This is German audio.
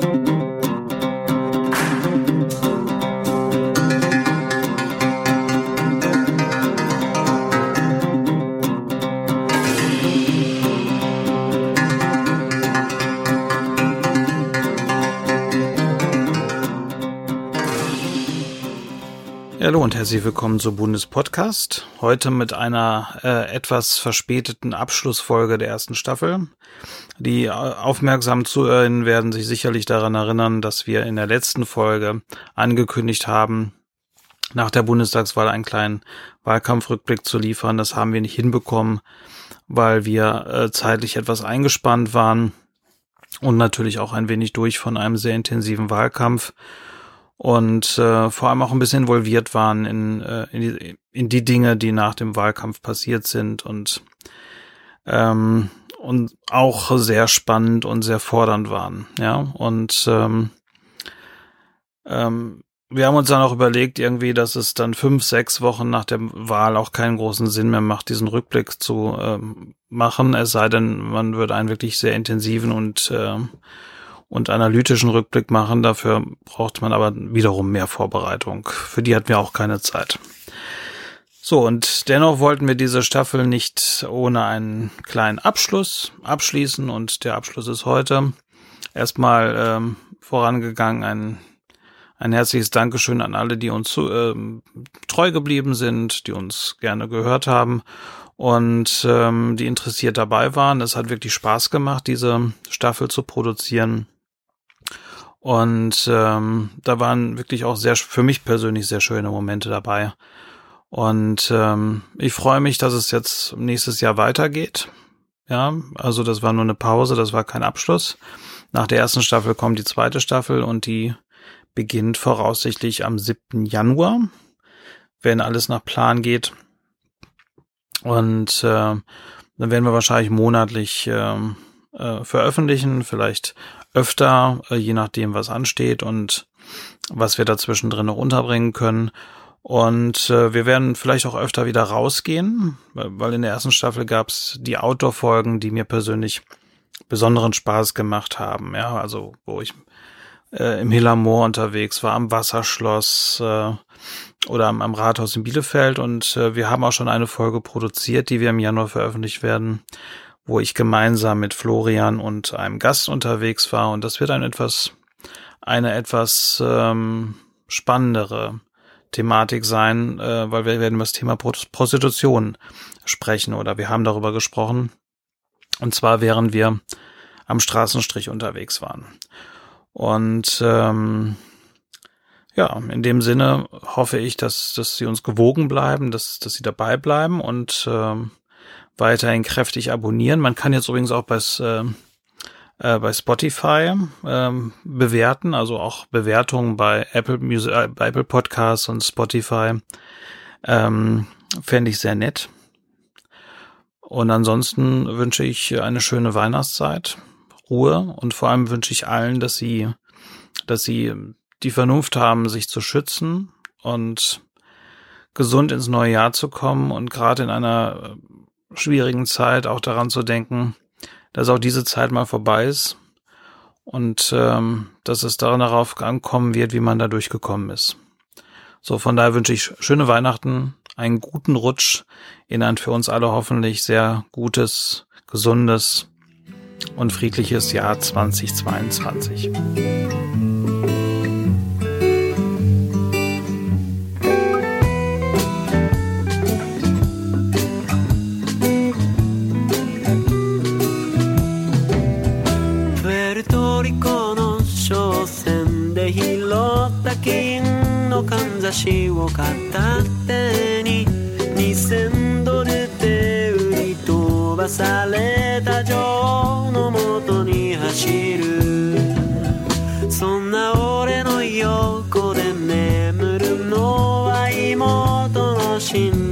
Thank you. Hallo und herzlich willkommen zu Bundespodcast. Heute mit einer äh, etwas verspäteten Abschlussfolge der ersten Staffel. Die äh, aufmerksam Zuhörerinnen werden sich sicherlich daran erinnern, dass wir in der letzten Folge angekündigt haben, nach der Bundestagswahl einen kleinen Wahlkampfrückblick zu liefern. Das haben wir nicht hinbekommen, weil wir äh, zeitlich etwas eingespannt waren und natürlich auch ein wenig durch von einem sehr intensiven Wahlkampf und äh, vor allem auch ein bisschen involviert waren in, äh, in, die, in die Dinge, die nach dem Wahlkampf passiert sind und ähm, und auch sehr spannend und sehr fordernd waren, ja. Und ähm, ähm, wir haben uns dann auch überlegt irgendwie, dass es dann fünf, sechs Wochen nach der Wahl auch keinen großen Sinn mehr macht, diesen Rückblick zu ähm, machen, es sei denn, man würde einen wirklich sehr intensiven und äh, und analytischen Rückblick machen. Dafür braucht man aber wiederum mehr Vorbereitung. Für die hatten wir auch keine Zeit. So, und dennoch wollten wir diese Staffel nicht ohne einen kleinen Abschluss abschließen und der Abschluss ist heute erstmal ähm, vorangegangen. Ein, ein herzliches Dankeschön an alle, die uns zu, ähm, treu geblieben sind, die uns gerne gehört haben und ähm, die interessiert dabei waren. Es hat wirklich Spaß gemacht, diese Staffel zu produzieren. Und ähm, da waren wirklich auch sehr, für mich persönlich sehr schöne Momente dabei. Und ähm, ich freue mich, dass es jetzt nächstes Jahr weitergeht. Ja, also das war nur eine Pause, das war kein Abschluss. Nach der ersten Staffel kommt die zweite Staffel und die beginnt voraussichtlich am 7. Januar, wenn alles nach Plan geht. Und äh, dann werden wir wahrscheinlich monatlich äh, äh, veröffentlichen, vielleicht öfter, äh, je nachdem, was ansteht und was wir dazwischen drin noch unterbringen können. Und äh, wir werden vielleicht auch öfter wieder rausgehen, weil in der ersten Staffel gab es die Outdoor-Folgen, die mir persönlich besonderen Spaß gemacht haben. Ja, also wo ich äh, im Hillermoor unterwegs war, am Wasserschloss äh, oder am, am Rathaus in Bielefeld. Und äh, wir haben auch schon eine Folge produziert, die wir im Januar veröffentlicht werden, wo ich gemeinsam mit Florian und einem Gast unterwegs war. Und das wird ein etwas, eine etwas ähm, spannendere Thematik sein, äh, weil wir werden über das Thema Prostitution sprechen oder wir haben darüber gesprochen. Und zwar während wir am Straßenstrich unterwegs waren. Und ähm, ja, in dem Sinne hoffe ich, dass, dass sie uns gewogen bleiben, dass, dass sie dabei bleiben und ähm, weiterhin kräftig abonnieren. Man kann jetzt übrigens auch bei, äh, äh, bei Spotify ähm, bewerten, also auch Bewertungen bei Apple Music, äh, bei Apple Podcasts und Spotify. Ähm, Fände ich sehr nett. Und ansonsten wünsche ich eine schöne Weihnachtszeit, Ruhe und vor allem wünsche ich allen, dass sie, dass sie die Vernunft haben, sich zu schützen und gesund ins neue Jahr zu kommen und gerade in einer schwierigen Zeit auch daran zu denken, dass auch diese Zeit mal vorbei ist und ähm, dass es darauf ankommen wird, wie man da durchgekommen ist. So, von daher wünsche ich schöne Weihnachten, einen guten Rutsch in ein für uns alle hoffentlich sehr gutes, gesundes und friedliches Jahr 2022. のかんざしを片手に2000ドルで売り飛ばされた女王のもとに走る。そんな俺の横で眠るのは妹の心